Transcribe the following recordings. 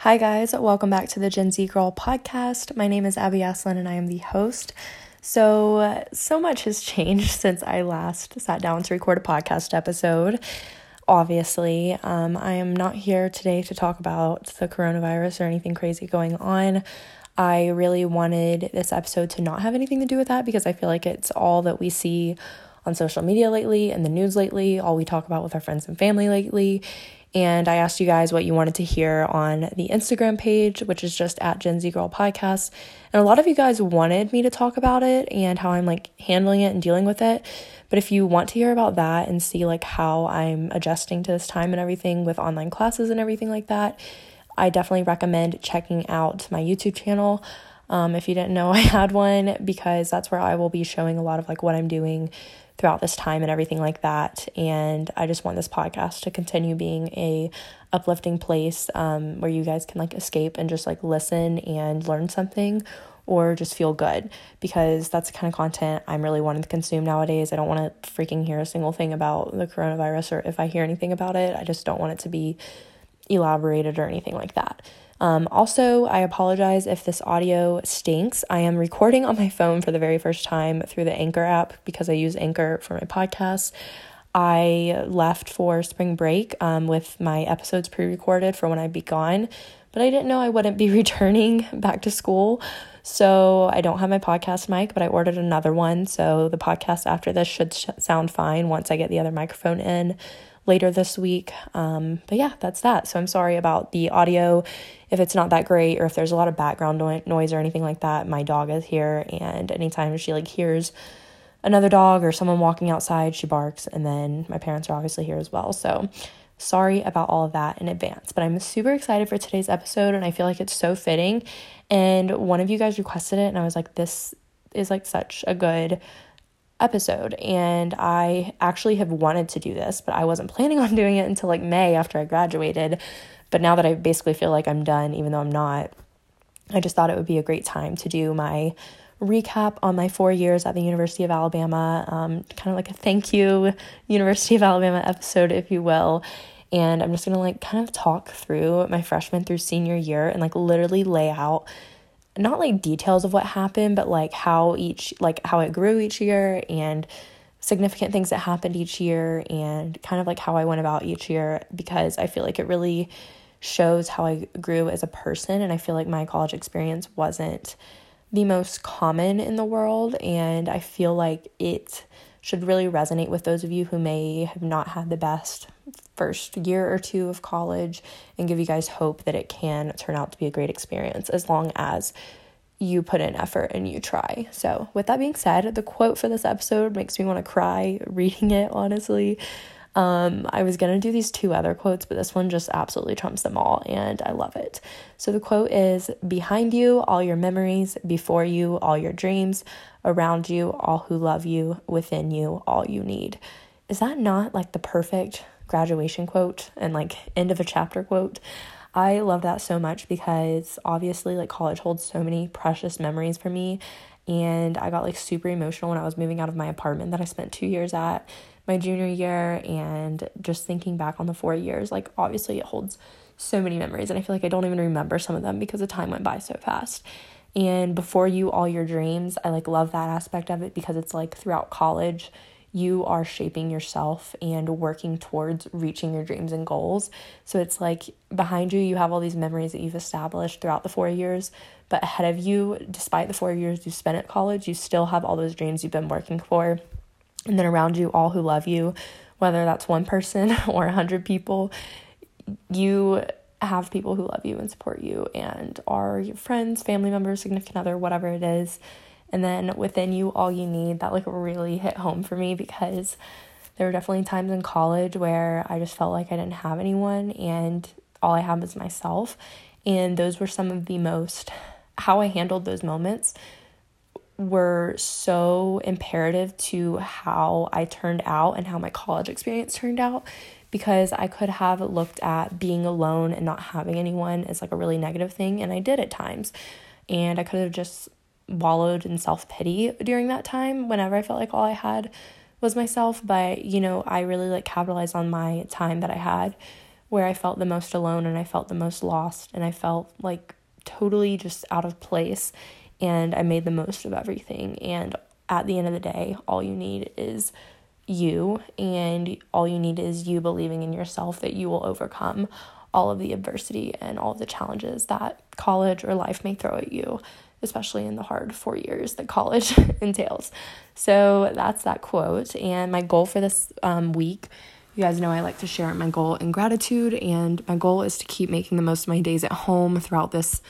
Hi, guys. Welcome back to the Gen Z Girl podcast. My name is Abby Asselin and I am the host. So, so much has changed since I last sat down to record a podcast episode. Obviously, um, I am not here today to talk about the coronavirus or anything crazy going on. I really wanted this episode to not have anything to do with that because I feel like it's all that we see on social media lately and the news lately, all we talk about with our friends and family lately. And I asked you guys what you wanted to hear on the Instagram page, which is just at Gen Z Girl Podcast. And a lot of you guys wanted me to talk about it and how I'm like handling it and dealing with it. But if you want to hear about that and see like how I'm adjusting to this time and everything with online classes and everything like that, I definitely recommend checking out my YouTube channel. Um, if you didn't know I had one, because that's where I will be showing a lot of like what I'm doing throughout this time and everything like that. And I just want this podcast to continue being a uplifting place um, where you guys can like escape and just like listen and learn something or just feel good because that's the kind of content I'm really wanting to consume nowadays. I don't want to freaking hear a single thing about the coronavirus or if I hear anything about it, I just don't want it to be elaborated or anything like that. Um, also, I apologize if this audio stinks. I am recording on my phone for the very first time through the Anchor app because I use Anchor for my podcast. I left for spring break um, with my episodes pre recorded for when I'd be gone, but I didn't know I wouldn't be returning back to school. So I don't have my podcast mic, but I ordered another one. So the podcast after this should sh- sound fine once I get the other microphone in later this week. Um, but yeah, that's that. So I'm sorry about the audio if it's not that great or if there's a lot of background no- noise or anything like that. My dog is here, and anytime she like hears another dog or someone walking outside, she barks. And then my parents are obviously here as well. So sorry about all of that in advance. But I'm super excited for today's episode, and I feel like it's so fitting. And one of you guys requested it, and I was like, this is like such a good episode and I actually have wanted to do this, but I wasn't planning on doing it until like May after I graduated. But now that I basically feel like I'm done, even though I'm not, I just thought it would be a great time to do my recap on my four years at the University of Alabama, um, kind of like a thank you University of Alabama episode, if you will. And I'm just gonna like kind of talk through my freshman through senior year and like literally lay out not like details of what happened, but like how each, like how it grew each year and significant things that happened each year and kind of like how I went about each year because I feel like it really shows how I grew as a person. And I feel like my college experience wasn't the most common in the world. And I feel like it should really resonate with those of you who may have not had the best first year or two of college and give you guys hope that it can turn out to be a great experience as long as you put in effort and you try. So, with that being said, the quote for this episode makes me want to cry reading it, honestly. Um, I was going to do these two other quotes, but this one just absolutely trumps them all, and I love it. So, the quote is Behind you, all your memories, before you, all your dreams, around you, all who love you, within you, all you need. Is that not like the perfect graduation quote and like end of a chapter quote? I love that so much because obviously, like, college holds so many precious memories for me. And I got like super emotional when I was moving out of my apartment that I spent two years at my junior year. And just thinking back on the four years, like, obviously, it holds so many memories. And I feel like I don't even remember some of them because the time went by so fast. And before you, all your dreams, I like love that aspect of it because it's like throughout college, you are shaping yourself and working towards reaching your dreams and goals. So it's like behind you, you have all these memories that you've established throughout the four years, but ahead of you, despite the four years you spent at college, you still have all those dreams you've been working for. And then around you, all who love you, whether that's one person or a hundred people, you have people who love you and support you and are your friends, family members, significant other, whatever it is and then within you all you need that like really hit home for me because there were definitely times in college where I just felt like I didn't have anyone and all I had was myself. And those were some of the most how I handled those moments were so imperative to how I turned out and how my college experience turned out because I could have looked at being alone and not having anyone as like a really negative thing and I did at times. And I could have just wallowed in self pity during that time whenever I felt like all I had was myself. But, you know, I really like capitalized on my time that I had where I felt the most alone and I felt the most lost and I felt like totally just out of place and I made the most of everything and at the end of the day all you need is you and all you need is you believing in yourself that you will overcome all of the adversity and all of the challenges that college or life may throw at you especially in the hard four years that college entails. So that's that quote. And my goal for this um, week, you guys know I like to share my goal in gratitude, and my goal is to keep making the most of my days at home throughout this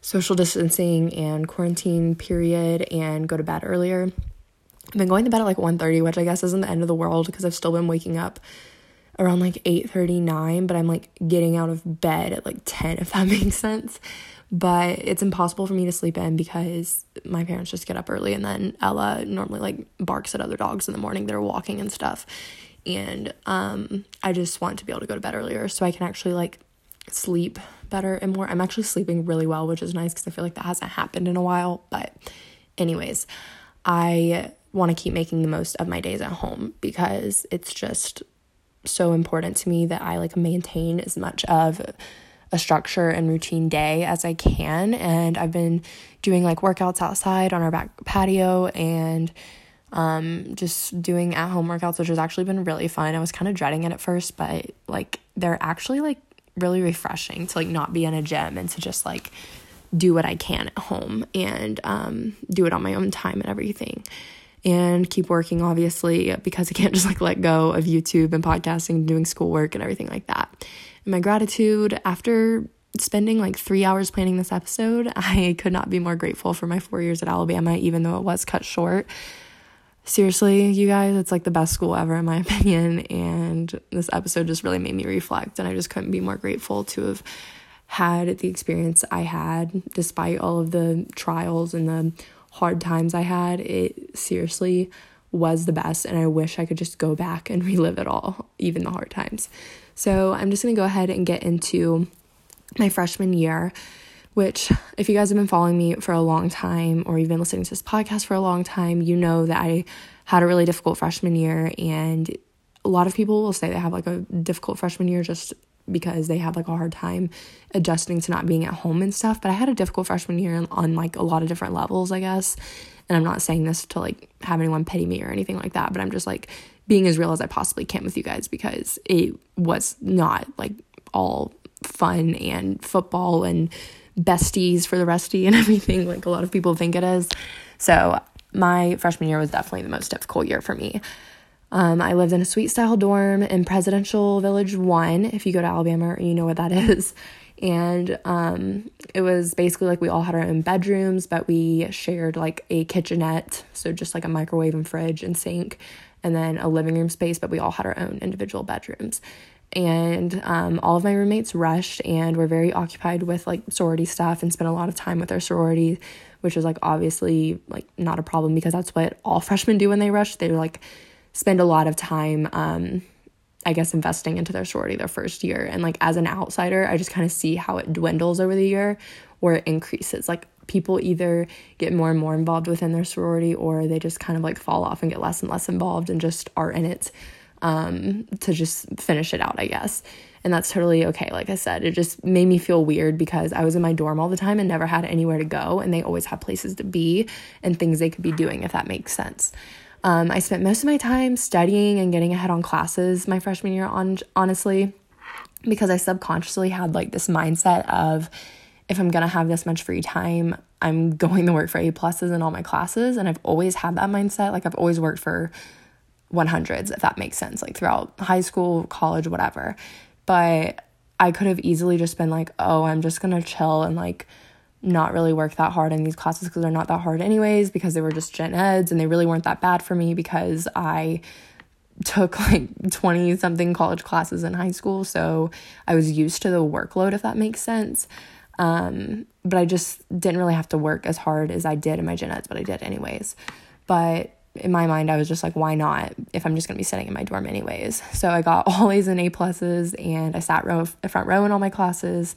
social distancing and quarantine period and go to bed earlier. I've been going to bed at like 1:30, which I guess isn't the end of the world because I've still been waking up around like 8:39, but I'm like getting out of bed at like 10 if that makes sense but it's impossible for me to sleep in because my parents just get up early and then Ella normally like barks at other dogs in the morning that are walking and stuff. And um I just want to be able to go to bed earlier so I can actually like sleep better and more. I'm actually sleeping really well, which is nice cuz I feel like that hasn't happened in a while, but anyways, I want to keep making the most of my days at home because it's just so important to me that I like maintain as much of a structure and routine day as I can. And I've been doing like workouts outside on our back patio and um, just doing at home workouts, which has actually been really fun. I was kind of dreading it at first, but like they're actually like really refreshing to like not be in a gym and to just like do what I can at home and um, do it on my own time and everything. And keep working, obviously, because I can't just like let go of YouTube and podcasting and doing schoolwork and everything like that my gratitude after spending like three hours planning this episode, I could not be more grateful for my four years at Alabama, even though it was cut short. Seriously, you guys, it's like the best school ever, in my opinion. And this episode just really made me reflect, and I just couldn't be more grateful to have had the experience I had, despite all of the trials and the hard times I had. It seriously was the best, and I wish I could just go back and relive it all, even the hard times. So I'm just going to go ahead and get into my freshman year, which, if you guys have been following me for a long time or you've been listening to this podcast for a long time, you know that I had a really difficult freshman year. And a lot of people will say they have like a difficult freshman year just because they have like a hard time adjusting to not being at home and stuff. But I had a difficult freshman year on like a lot of different levels, I guess. And I'm not saying this to like have anyone pity me or anything like that, but I'm just like being as real as I possibly can with you guys because it was not like all fun and football and besties for the resty and everything like a lot of people think it is. So, my freshman year was definitely the most difficult year for me. Um, I lived in a suite style dorm in Presidential Village 1. If you go to Alabama, you know what that is. And um, it was basically like we all had our own bedrooms, but we shared like a kitchenette. So just like a microwave and fridge and sink and then a living room space, but we all had our own individual bedrooms. And um, all of my roommates rushed and were very occupied with like sorority stuff and spent a lot of time with their sorority, which is like obviously like not a problem because that's what all freshmen do when they rush. They like spend a lot of time, um, I guess, investing into their sorority their first year. And like as an outsider, I just kind of see how it dwindles over the year or it increases. Like people either get more and more involved within their sorority or they just kind of like fall off and get less and less involved and just are in it um, to just finish it out, I guess. And that's totally okay. Like I said, it just made me feel weird because I was in my dorm all the time and never had anywhere to go. And they always had places to be and things they could be doing, if that makes sense. Um, I spent most of my time studying and getting ahead on classes my freshman year, on honestly, because I subconsciously had like this mindset of if I'm gonna have this much free time, I'm going to work for A pluses in all my classes. And I've always had that mindset. Like I've always worked for 100s, if that makes sense, like throughout high school, college, whatever. But I could have easily just been like, oh, I'm just gonna chill and like not really work that hard in these classes because they're not that hard anyways, because they were just gen eds and they really weren't that bad for me because I took like 20 something college classes in high school. So I was used to the workload, if that makes sense. Um, but I just didn't really have to work as hard as I did in my gen eds, but I did anyways. But in my mind, I was just like, why not if I'm just gonna be sitting in my dorm anyways? So I got all A's and A pluses, and I sat row front row in all my classes.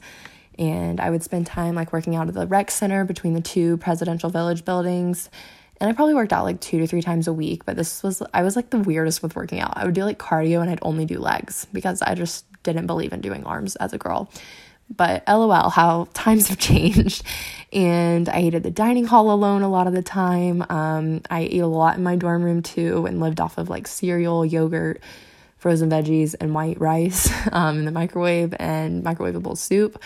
And I would spend time like working out at the rec center between the two presidential village buildings. And I probably worked out like two to three times a week, but this was, I was like the weirdest with working out. I would do like cardio and I'd only do legs because I just didn't believe in doing arms as a girl. But lol, how times have changed. And I ate at the dining hall alone a lot of the time. Um, I ate a lot in my dorm room too and lived off of like cereal, yogurt, frozen veggies, and white rice um, in the microwave and microwavable soup.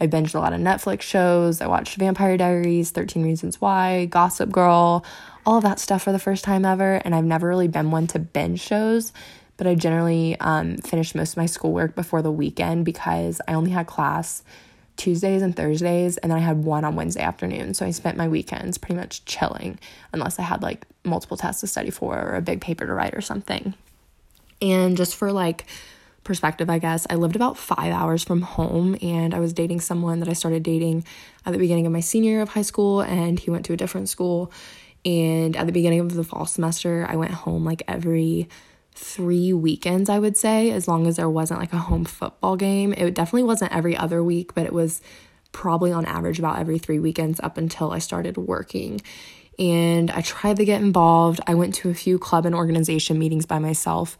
I binged a lot of Netflix shows. I watched Vampire Diaries, 13 Reasons Why, Gossip Girl, all of that stuff for the first time ever. And I've never really been one to binge shows but I generally um, finished most of my schoolwork before the weekend because I only had class Tuesdays and Thursdays, and then I had one on Wednesday afternoon. So I spent my weekends pretty much chilling, unless I had like multiple tests to study for or a big paper to write or something. And just for like perspective, I guess, I lived about five hours from home, and I was dating someone that I started dating at the beginning of my senior year of high school, and he went to a different school. And at the beginning of the fall semester, I went home like every three weekends, I would say, as long as there wasn't like a home football game. It definitely wasn't every other week, but it was probably on average about every three weekends up until I started working. And I tried to get involved. I went to a few club and organization meetings by myself,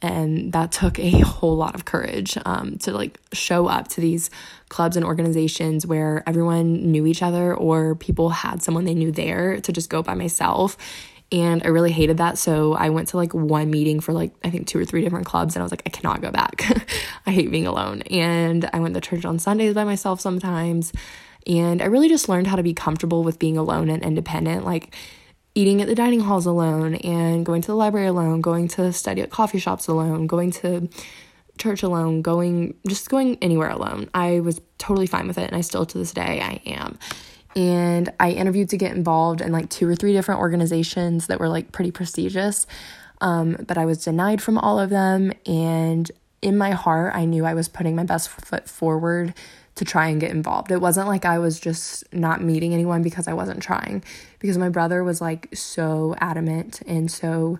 and that took a whole lot of courage um, to like show up to these clubs and organizations where everyone knew each other or people had someone they knew there to just go by myself and I really hated that. So I went to like one meeting for like, I think two or three different clubs. And I was like, I cannot go back. I hate being alone. And I went to church on Sundays by myself sometimes. And I really just learned how to be comfortable with being alone and independent. Like, eating at the dining halls alone and going to the library alone, going to study at coffee shops alone, going to church alone, going just going anywhere alone. I was totally fine with it and I still to this day I am and I interviewed to get involved in like two or three different organizations that were like pretty prestigious. Um, but I was denied from all of them. And in my heart, I knew I was putting my best foot forward to try and get involved. It wasn't like I was just not meeting anyone because I wasn't trying, because my brother was like so adamant and so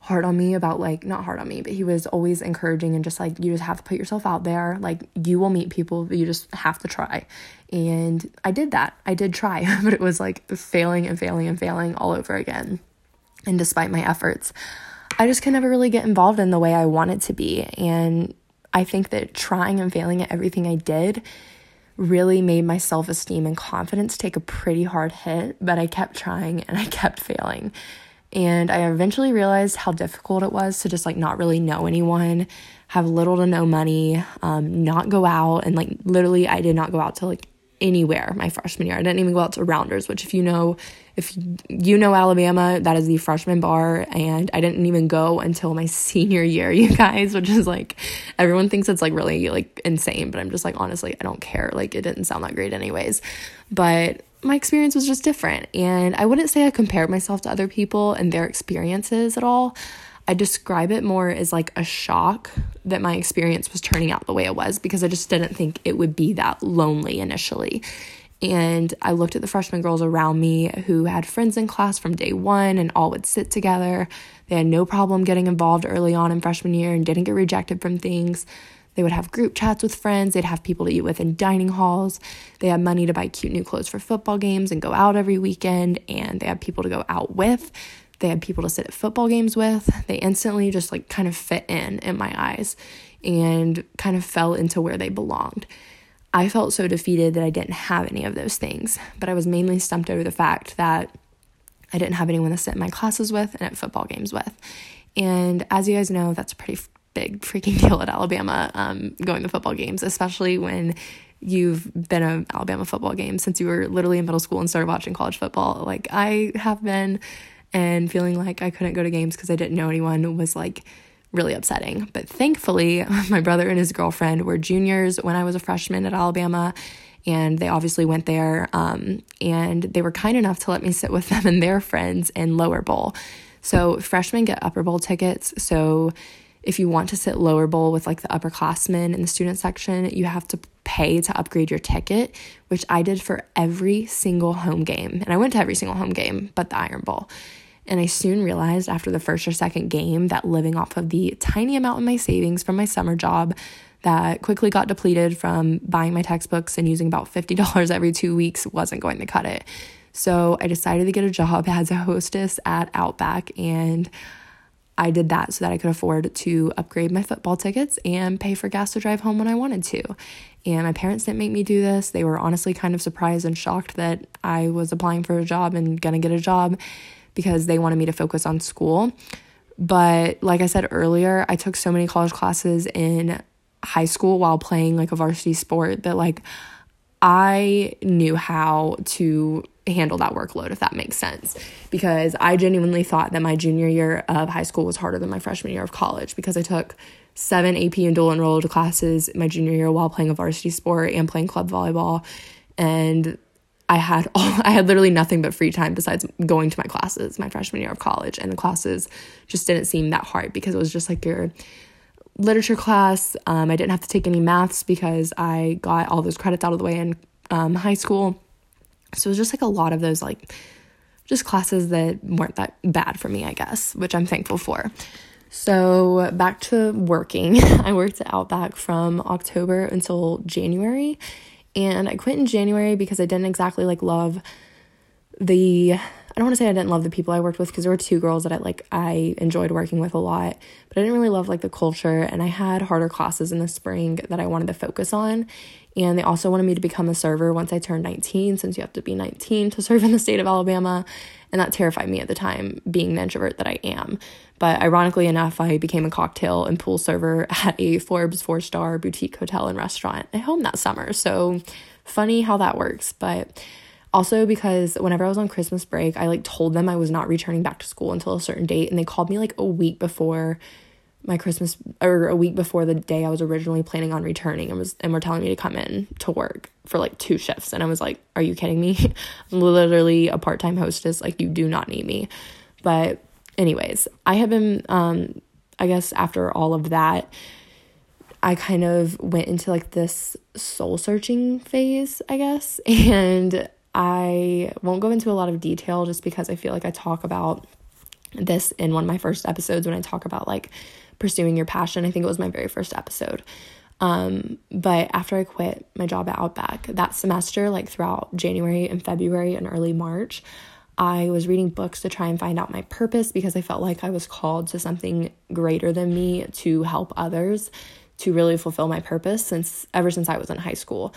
hard on me about like not hard on me but he was always encouraging and just like you just have to put yourself out there. Like you will meet people but you just have to try. And i did that. I did try but it was like failing and failing and failing all over again. And despite my efforts i just could never really get involved in the way i wanted to be. And i think that trying and failing at everything i did really made my self-esteem and confidence take a pretty hard hit but i kept trying and i kept failing and I eventually realized how difficult it was to just like not really know anyone, have little to no money, um, not go out. And like literally, I did not go out to like anywhere my freshman year. I didn't even go out to Rounders, which if you know, if you know Alabama, that is the freshman bar. And I didn't even go until my senior year, you guys, which is like, everyone thinks it's like really like insane, but I'm just like, honestly, I don't care. Like it didn't sound that great anyways. But my experience was just different. And I wouldn't say I compared myself to other people and their experiences at all. I describe it more as like a shock that my experience was turning out the way it was because I just didn't think it would be that lonely initially. And I looked at the freshman girls around me who had friends in class from day one and all would sit together. They had no problem getting involved early on in freshman year and didn't get rejected from things. They would have group chats with friends. They'd have people to eat with in dining halls. They had money to buy cute new clothes for football games and go out every weekend. And they had people to go out with. They had people to sit at football games with. They instantly just like kind of fit in in my eyes and kind of fell into where they belonged. I felt so defeated that I didn't have any of those things, but I was mainly stumped over the fact that I didn't have anyone to sit in my classes with and at football games with. And as you guys know, that's pretty big freaking deal at Alabama um, going to football games, especially when you've been an Alabama football game since you were literally in middle school and started watching college football. Like I have been, and feeling like I couldn't go to games because I didn't know anyone was like really upsetting. But thankfully, my brother and his girlfriend were juniors when I was a freshman at Alabama. And they obviously went there, um, and they were kind enough to let me sit with them and their friends in lower bowl. So freshmen get upper bowl tickets. So if you want to sit lower bowl with like the upperclassmen in the student section, you have to pay to upgrade your ticket, which I did for every single home game. And I went to every single home game but the Iron Bowl. And I soon realized after the first or second game that living off of the tiny amount of my savings from my summer job that quickly got depleted from buying my textbooks and using about $50 every two weeks wasn't going to cut it. So I decided to get a job as a hostess at Outback and I did that so that I could afford to upgrade my football tickets and pay for gas to drive home when I wanted to. And my parents didn't make me do this. They were honestly kind of surprised and shocked that I was applying for a job and gonna get a job because they wanted me to focus on school. But like I said earlier, I took so many college classes in high school while playing like a varsity sport that like I knew how to handle that workload, if that makes sense. Because I genuinely thought that my junior year of high school was harder than my freshman year of college because I took seven AP and dual enrolled classes my junior year while playing a varsity sport and playing club volleyball. And I had all, I had literally nothing but free time besides going to my classes my freshman year of college. And the classes just didn't seem that hard because it was just like your literature class. Um, I didn't have to take any maths because I got all those credits out of the way in um, high school. So it was just like a lot of those, like, just classes that weren't that bad for me, I guess, which I'm thankful for. So back to working. I worked at Outback from October until January. And I quit in January because I didn't exactly like love the I don't want to say I didn't love the people I worked with because there were two girls that I like I enjoyed working with a lot, but I didn't really love like the culture and I had harder classes in the spring that I wanted to focus on. And they also wanted me to become a server once I turned 19 since you have to be 19 to serve in the state of Alabama, and that terrified me at the time being the introvert that I am. But ironically enough, I became a cocktail and pool server at a Forbes 4-star boutique hotel and restaurant at home that summer. So funny how that works, but also, because whenever I was on Christmas break, I like told them I was not returning back to school until a certain date, and they called me like a week before my Christmas or a week before the day I was originally planning on returning and was and were telling me to come in to work for like two shifts and I was like, "Are you kidding me? I'm literally a part-time hostess, like you do not need me." But anyways, I have been um I guess after all of that, I kind of went into like this soul searching phase, I guess. And I won't go into a lot of detail just because I feel like I talk about this in one of my first episodes when I talk about like pursuing your passion. I think it was my very first episode. Um, but after I quit my job at Outback that semester, like throughout January and February and early March, I was reading books to try and find out my purpose because I felt like I was called to something greater than me to help others to really fulfill my purpose since ever since I was in high school.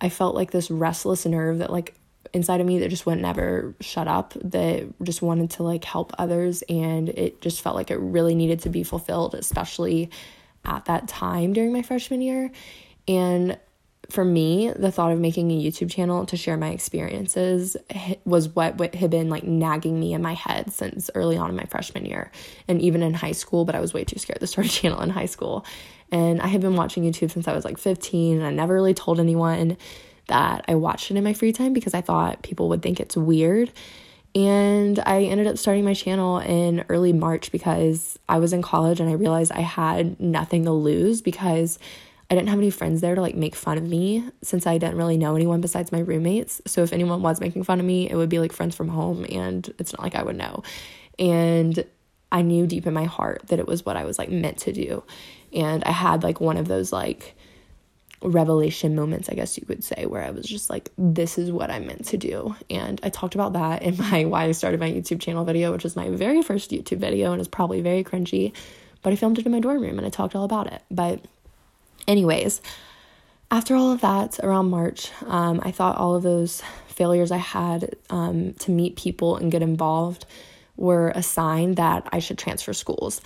I felt like this restless nerve that like inside of me that just would never shut up that just wanted to like help others and it just felt like it really needed to be fulfilled especially at that time during my freshman year. And for me the thought of making a youtube channel to share my experiences was what had been like nagging me in my head since early on in my freshman year and even in high school but i was way too scared to start a channel in high school. And i had been watching youtube since i was like 15 and i never really told anyone that I watched it in my free time because I thought people would think it's weird. And I ended up starting my channel in early March because I was in college and I realized I had nothing to lose because I didn't have any friends there to like make fun of me since I didn't really know anyone besides my roommates. So if anyone was making fun of me, it would be like friends from home and it's not like I would know. And I knew deep in my heart that it was what I was like meant to do. And I had like one of those like revelation moments, I guess you could say, where I was just like, this is what I'm meant to do. And I talked about that in my why I started my YouTube channel video, which was my very first YouTube video and is probably very cringy, but I filmed it in my dorm room and I talked all about it. But, anyways, after all of that, around March, um, I thought all of those failures I had um, to meet people and get involved were a sign that I should transfer schools.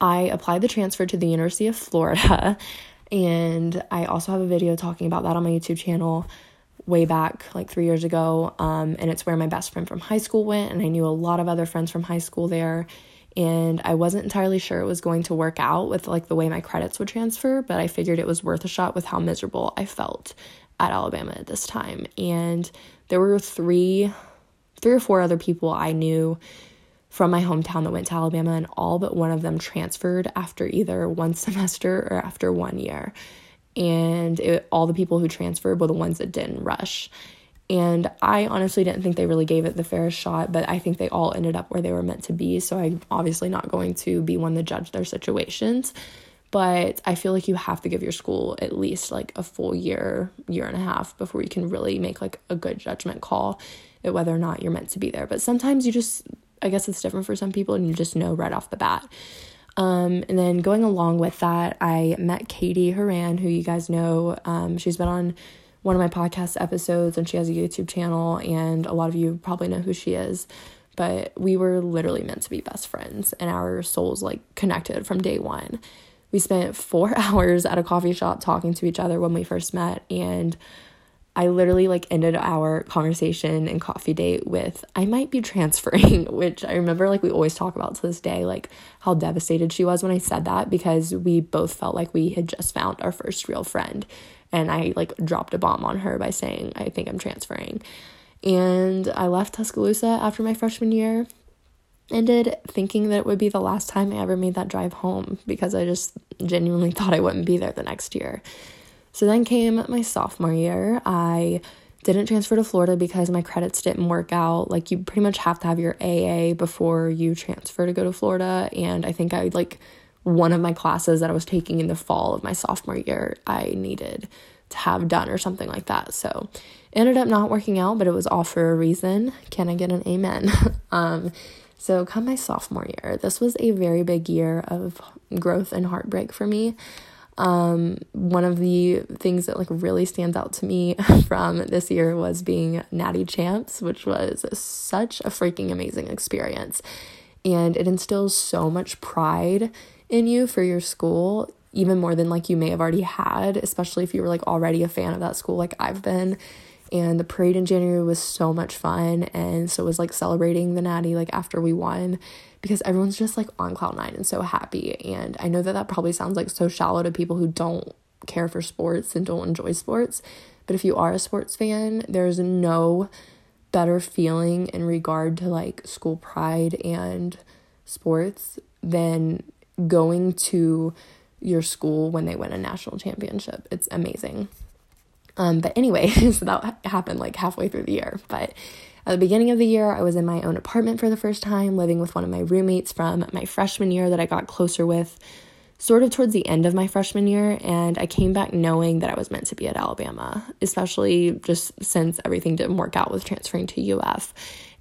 I applied the transfer to the University of Florida and I also have a video talking about that on my YouTube channel way back like three years ago. Um, and it's where my best friend from high school went, and I knew a lot of other friends from high school there. And I wasn't entirely sure it was going to work out with like the way my credits would transfer, but I figured it was worth a shot with how miserable I felt at Alabama at this time. And there were three, three or four other people I knew from my hometown that went to Alabama, and all but one of them transferred after either one semester or after one year. And it, all the people who transferred were the ones that didn't rush. And I honestly didn't think they really gave it the fairest shot, but I think they all ended up where they were meant to be. So I'm obviously not going to be one to judge their situations. But I feel like you have to give your school at least like a full year, year and a half before you can really make like a good judgment call at whether or not you're meant to be there. But sometimes you just I guess it's different for some people, and you just know right off the bat. Um, and then going along with that, I met Katie Horan, who you guys know. Um, she's been on one of my podcast episodes and she has a YouTube channel, and a lot of you probably know who she is. But we were literally meant to be best friends, and our souls like connected from day one. We spent four hours at a coffee shop talking to each other when we first met, and I literally like ended our conversation and coffee date with I might be transferring, which I remember like we always talk about to this day, like how devastated she was when I said that because we both felt like we had just found our first real friend. And I like dropped a bomb on her by saying, I think I'm transferring. And I left Tuscaloosa after my freshman year ended thinking that it would be the last time I ever made that drive home because I just genuinely thought I wouldn't be there the next year. So then came my sophomore year. I didn't transfer to Florida because my credits didn't work out. Like you pretty much have to have your AA before you transfer to go to Florida and I think I like one of my classes that I was taking in the fall of my sophomore year I needed to have done or something like that. So ended up not working out, but it was all for a reason. Can I get an amen? um so come my sophomore year, this was a very big year of growth and heartbreak for me. Um, one of the things that like really stands out to me from this year was being Natty Champs, which was such a freaking amazing experience. And it instills so much pride in you for your school, even more than like you may have already had, especially if you were like already a fan of that school, like I've been. And the parade in January was so much fun. And so it was like celebrating the Natty like after we won because everyone's just like on cloud nine and so happy. And I know that that probably sounds like so shallow to people who don't care for sports and don't enjoy sports. But if you are a sports fan, there's no better feeling in regard to like school pride and sports than going to your school when they win a national championship. It's amazing. Um, but anyway, so that happened like halfway through the year. But at the beginning of the year, I was in my own apartment for the first time, living with one of my roommates from my freshman year that I got closer with sort of towards the end of my freshman year. And I came back knowing that I was meant to be at Alabama, especially just since everything didn't work out with transferring to UF.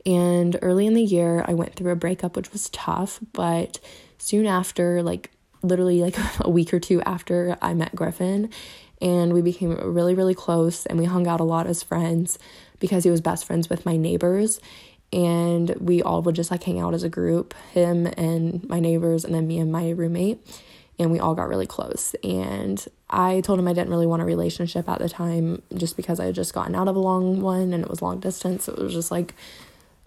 And early in the year, I went through a breakup, which was tough, but soon after, like literally like a week or two after I met Griffin, and we became really, really close and we hung out a lot as friends because he was best friends with my neighbors and we all would just like hang out as a group him and my neighbors and then me and my roommate and we all got really close. And i told him i didn't really want a relationship at the time just because i had just gotten out of a long one and it was long distance so it was just like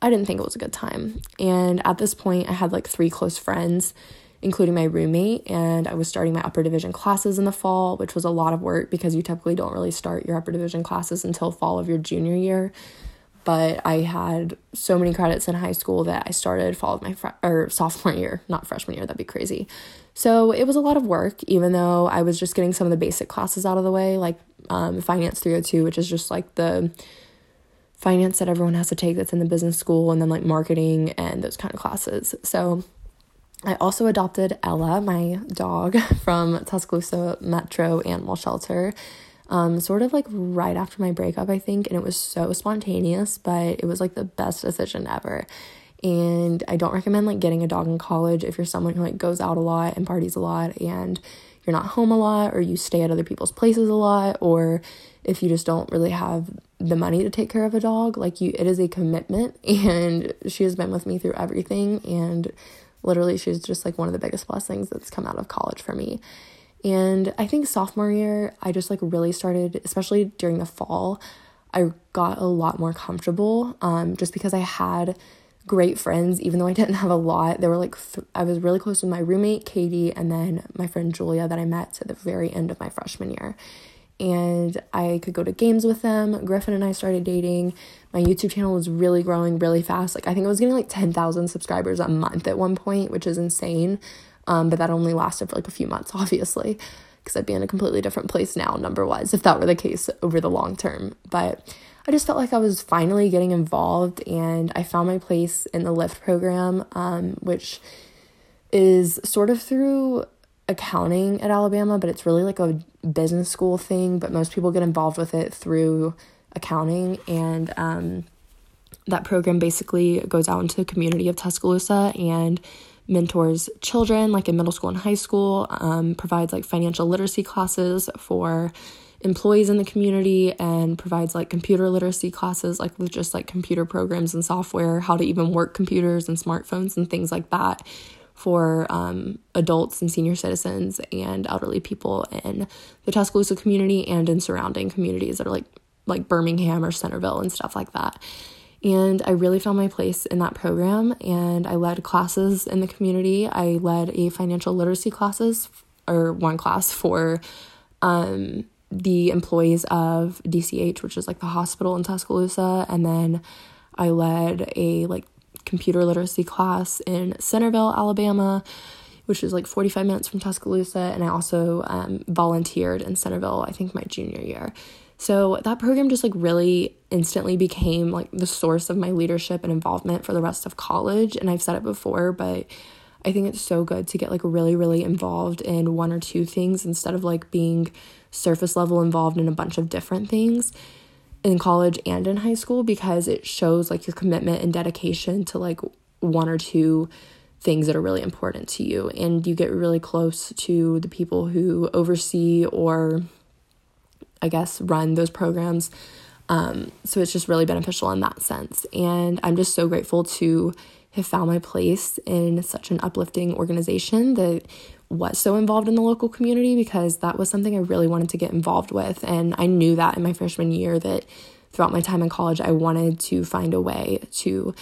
i didn't think it was a good time. And at this point i had like three close friends including my roommate. And I was starting my upper division classes in the fall, which was a lot of work because you typically don't really start your upper division classes until fall of your junior year. But I had so many credits in high school that I started fall of my fr- or sophomore year, not freshman year. That'd be crazy. So it was a lot of work, even though I was just getting some of the basic classes out of the way, like um, Finance 302, which is just like the finance that everyone has to take that's in the business school, and then like marketing and those kind of classes. So I also adopted Ella, my dog, from Tuscaloosa Metro Animal Shelter, um, sort of like right after my breakup, I think. And it was so spontaneous, but it was like the best decision ever. And I don't recommend like getting a dog in college if you're someone who like goes out a lot and parties a lot and you're not home a lot or you stay at other people's places a lot or if you just don't really have the money to take care of a dog like you it is a commitment and she has been with me through everything and literally she's just like one of the biggest blessings that's come out of college for me. And i think sophomore year i just like really started especially during the fall i got a lot more comfortable um, just because i had great friends even though i didn't have a lot. There were like th- i was really close with my roommate katie and then my friend julia that i met at the very end of my freshman year and I could go to games with them. Griffin and I started dating. My YouTube channel was really growing really fast. Like I think I was getting like 10,000 subscribers a month at one point, which is insane. Um, but that only lasted for like a few months, obviously, because I'd be in a completely different place now, number wise, if that were the case over the long term. But I just felt like I was finally getting involved, and I found my place in the Lift program, um, which is sort of through accounting at Alabama, but it's really like a business school thing. But most people get involved with it through accounting. And um, that program basically goes out into the community of Tuscaloosa and mentors children like in middle school and high school, um, provides like financial literacy classes for employees in the community and provides like computer literacy classes like with just like computer programs and software how to even work computers and smartphones and things like that for um, adults and senior citizens and elderly people in the tuscaloosa community and in surrounding communities that are like like birmingham or centerville and stuff like that and I really found my place in that program. And I led classes in the community. I led a financial literacy classes or one class for um, the employees of DCH, which is like the hospital in Tuscaloosa. And then I led a like computer literacy class in Centerville, Alabama, which is like 45 minutes from Tuscaloosa. And I also um, volunteered in Centerville, I think my junior year. So that program just like really instantly became like the source of my leadership and involvement for the rest of college. And I've said it before, but I think it's so good to get like really, really involved in one or two things instead of like being surface level involved in a bunch of different things in college and in high school because it shows like your commitment and dedication to like one or two things that are really important to you and you get really close to the people who oversee or I guess, run those programs. Um, so it's just really beneficial in that sense. And I'm just so grateful to have found my place in such an uplifting organization that was so involved in the local community because that was something I really wanted to get involved with. And I knew that in my freshman year that throughout my time in college, I wanted to find a way to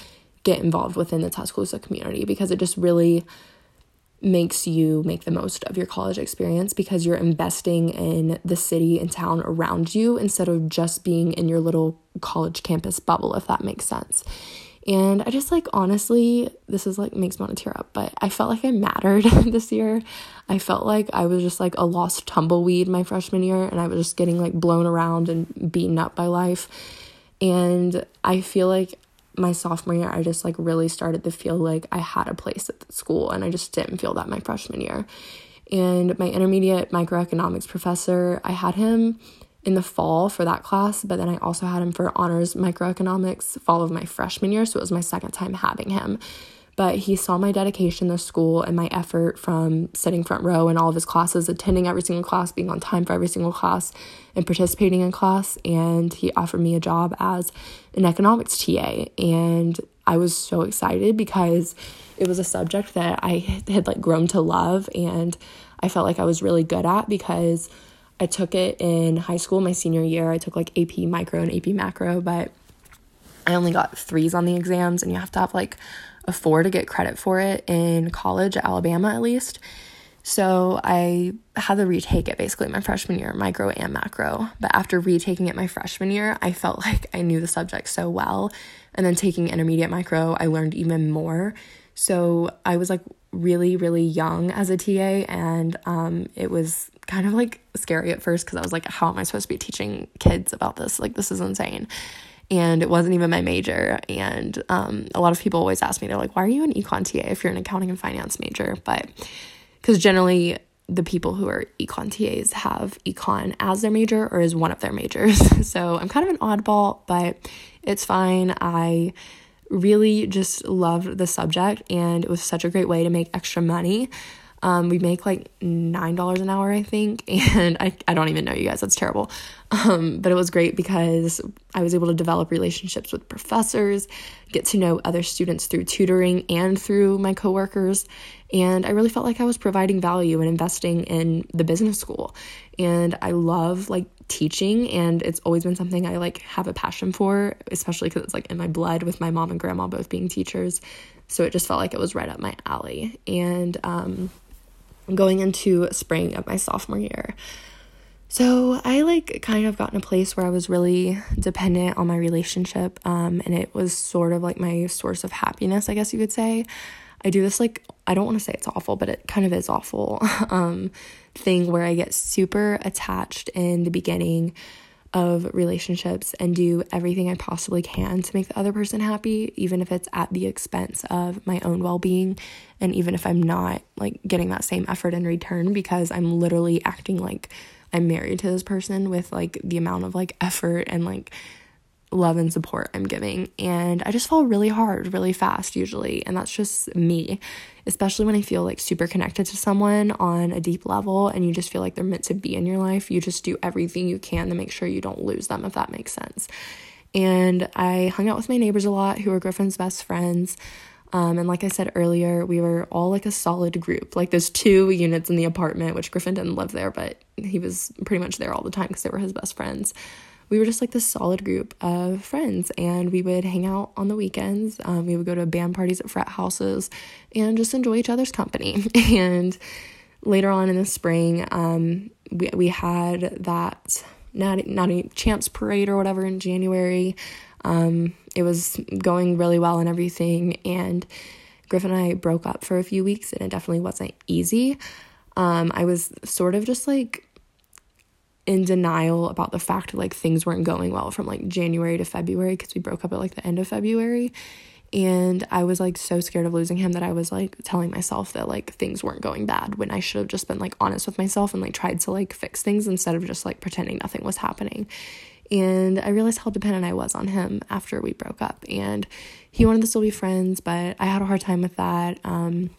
get involved within the Tuscaloosa community because it just really makes you make the most of your college experience because you're investing in the city and town around you instead of just being in your little college campus bubble, if that makes sense. And I just like honestly, this is like makes me want to tear up, but I felt like I mattered this year. I felt like I was just like a lost tumbleweed my freshman year and I was just getting like blown around and beaten up by life. And I feel like my sophomore year, I just like really started to feel like I had a place at the school, and I just didn't feel that my freshman year. And my intermediate microeconomics professor, I had him in the fall for that class, but then I also had him for honors microeconomics fall of my freshman year, so it was my second time having him but he saw my dedication to school and my effort from sitting front row in all of his classes, attending every single class, being on time for every single class, and participating in class. And he offered me a job as an economics TA. And I was so excited because it was a subject that I had like grown to love and I felt like I was really good at because I took it in high school my senior year. I took like AP micro and AP macro, but I only got threes on the exams, and you have to have like a four to get credit for it in college, Alabama at least. So I had to retake it basically my freshman year, micro and macro. But after retaking it my freshman year, I felt like I knew the subject so well. And then taking intermediate micro, I learned even more. So I was like really, really young as a TA, and um, it was kind of like scary at first because I was like, how am I supposed to be teaching kids about this? Like, this is insane and it wasn't even my major. And um, a lot of people always ask me, they're like, why are you an econ TA if you're an accounting and finance major? But because generally, the people who are econ TAs have econ as their major or as one of their majors. so I'm kind of an oddball, but it's fine. I really just loved the subject, and it was such a great way to make extra money. Um, we make like $9 an hour, I think. And I, I don't even know you guys, that's terrible. Um, but it was great because I was able to develop relationships with professors, get to know other students through tutoring and through my coworkers. And I really felt like I was providing value and investing in the business school. And I love like teaching and it's always been something I like have a passion for, especially because it's like in my blood with my mom and grandma both being teachers. So it just felt like it was right up my alley. And um, going into spring of my sophomore year. So I like kind of got in a place where I was really dependent on my relationship, um, and it was sort of like my source of happiness, I guess you could say. I do this like I don't want to say it's awful, but it kind of is awful um, thing where I get super attached in the beginning of relationships and do everything I possibly can to make the other person happy, even if it's at the expense of my own well being. And even if I'm not like getting that same effort in return, because I'm literally acting like I'm married to this person with like the amount of like effort and like love and support I'm giving. And I just fall really hard, really fast usually. And that's just me, especially when I feel like super connected to someone on a deep level and you just feel like they're meant to be in your life. You just do everything you can to make sure you don't lose them, if that makes sense. And I hung out with my neighbors a lot who were Griffin's best friends. Um, and like I said earlier, we were all like a solid group. Like there's two units in the apartment, which Griffin didn't live there, but he was pretty much there all the time because they were his best friends we were just like this solid group of friends and we would hang out on the weekends um, we would go to band parties at frat houses and just enjoy each other's company. And later on in the spring um, we, we had that not Natty Champs parade or whatever in January. Um, it was going really well and everything and Griffin and I broke up for a few weeks and it definitely wasn't easy. Um, I was sort of just like in denial about the fact like things weren't going well from like January to February because we broke up at like the end of February. And I was like so scared of losing him that I was like telling myself that like things weren't going bad when I should have just been like honest with myself and like tried to like fix things instead of just like pretending nothing was happening. And I realized how dependent I was on him after we broke up. And he wanted us to be friends, but I had a hard time with that. Um,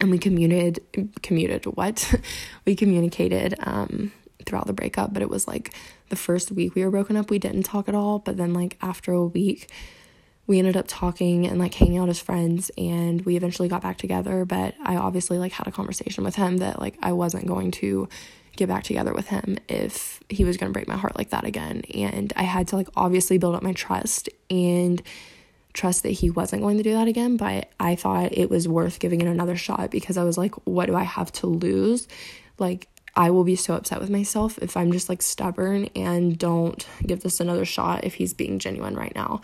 and we commuted, commuted what? we communicated um, throughout the breakup, but it was like the first week we were broken up, we didn't talk at all. But then, like, after a week, we ended up talking and like hanging out as friends and we eventually got back together but i obviously like had a conversation with him that like i wasn't going to get back together with him if he was going to break my heart like that again and i had to like obviously build up my trust and trust that he wasn't going to do that again but i thought it was worth giving it another shot because i was like what do i have to lose like I will be so upset with myself if I'm just like stubborn and don't give this another shot if he's being genuine right now.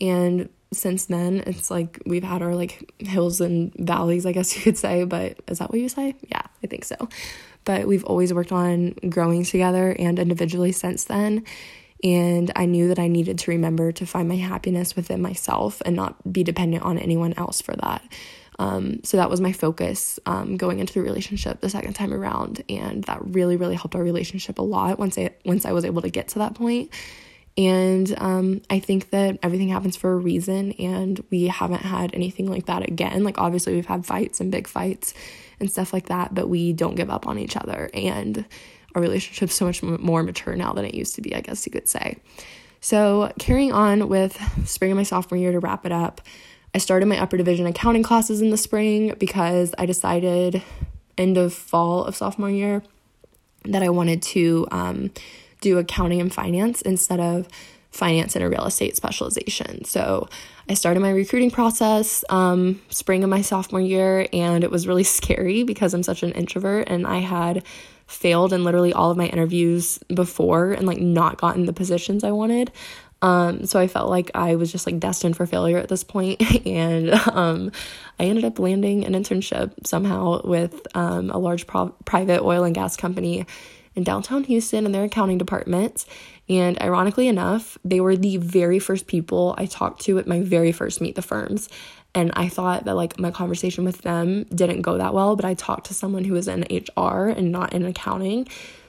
And since then, it's like we've had our like hills and valleys, I guess you could say, but is that what you say? Yeah, I think so. But we've always worked on growing together and individually since then. And I knew that I needed to remember to find my happiness within myself and not be dependent on anyone else for that. Um, so that was my focus um, going into the relationship the second time around, and that really, really helped our relationship a lot once I once I was able to get to that point. And um, I think that everything happens for a reason, and we haven't had anything like that again. Like obviously, we've had fights and big fights and stuff like that, but we don't give up on each other, and our relationship's so much more mature now than it used to be. I guess you could say. So carrying on with spring of my sophomore year to wrap it up. I started my upper division accounting classes in the spring because I decided end of fall of sophomore year that I wanted to um, do accounting and finance instead of finance and a real estate specialization. So I started my recruiting process um, spring of my sophomore year, and it was really scary because I'm such an introvert and I had failed in literally all of my interviews before and like not gotten the positions I wanted. Um, so I felt like I was just like destined for failure at this point, and um, I ended up landing an internship somehow with um, a large pro- private oil and gas company in downtown Houston in their accounting department. And ironically enough, they were the very first people I talked to at my very first meet the firms. And I thought that like my conversation with them didn't go that well, but I talked to someone who was in HR and not in accounting.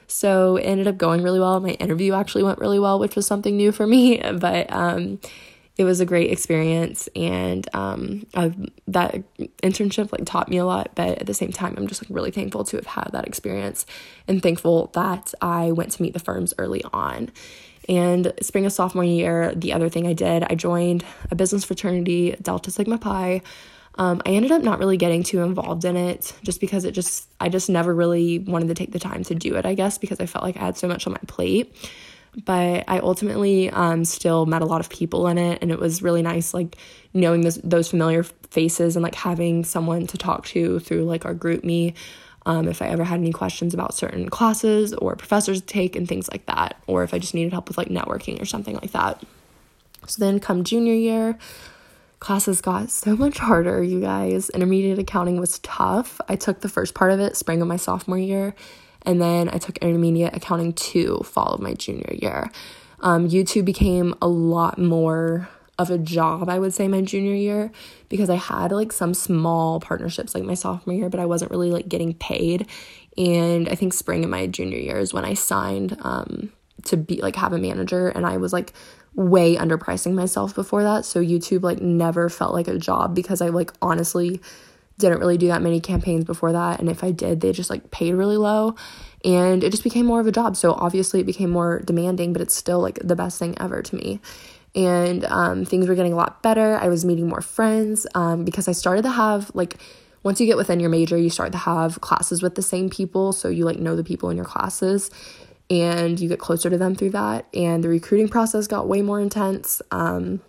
So it ended up going really well. My interview actually went really well, which was something new for me, but um, it was a great experience and um, that internship like taught me a lot but at the same time i'm just like really thankful to have had that experience and thankful that i went to meet the firms early on and spring of sophomore year the other thing i did i joined a business fraternity delta sigma pi um, I ended up not really getting too involved in it just because it just, I just never really wanted to take the time to do it, I guess, because I felt like I had so much on my plate. But I ultimately um, still met a lot of people in it, and it was really nice, like knowing those, those familiar faces and like having someone to talk to through like our GroupMe. Um, if I ever had any questions about certain classes or professors to take and things like that, or if I just needed help with like networking or something like that. So then come junior year, classes got so much harder, you guys. Intermediate accounting was tough. I took the first part of it spring of my sophomore year, and then I took intermediate accounting two fall of my junior year. Um, YouTube became a lot more of a job, I would say, my junior year because I had like some small partnerships like my sophomore year, but I wasn't really like getting paid. And I think spring of my junior year is when I signed um, to be like have a manager and I was like way underpricing myself before that. So YouTube like never felt like a job because I like honestly didn't really do that many campaigns before that and if I did they just like paid really low and it just became more of a job. So obviously it became more demanding, but it's still like the best thing ever to me. And um, things were getting a lot better. I was meeting more friends um, because I started to have like once you get within your major, you start to have classes with the same people, so you like know the people in your classes and you get closer to them through that. And the recruiting process got way more intense um,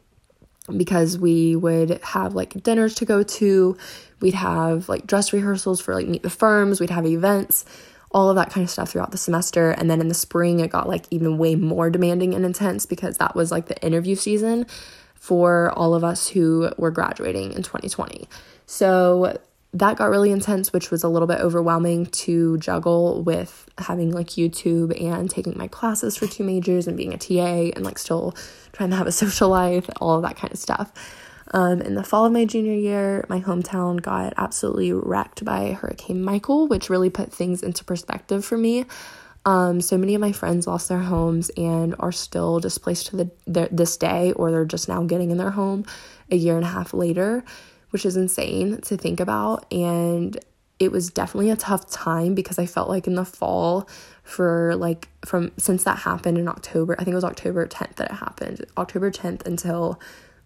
because we would have like dinners to go to, we'd have like dress rehearsals for like meet the firms, we'd have events, all of that kind of stuff throughout the semester. And then in the spring, it got like even way more demanding and intense because that was like the interview season for all of us who were graduating in 2020. So that got really intense, which was a little bit overwhelming to juggle with having like YouTube and taking my classes for two majors and being a TA and like still trying to have a social life, all of that kind of stuff. Um, in the fall of my junior year, my hometown got absolutely wrecked by Hurricane Michael, which really put things into perspective for me. Um, so many of my friends lost their homes and are still displaced to the, the this day, or they're just now getting in their home a year and a half later which is insane to think about. And it was definitely a tough time because I felt like in the fall, for like from since that happened in October, I think it was October 10th that it happened, October 10th until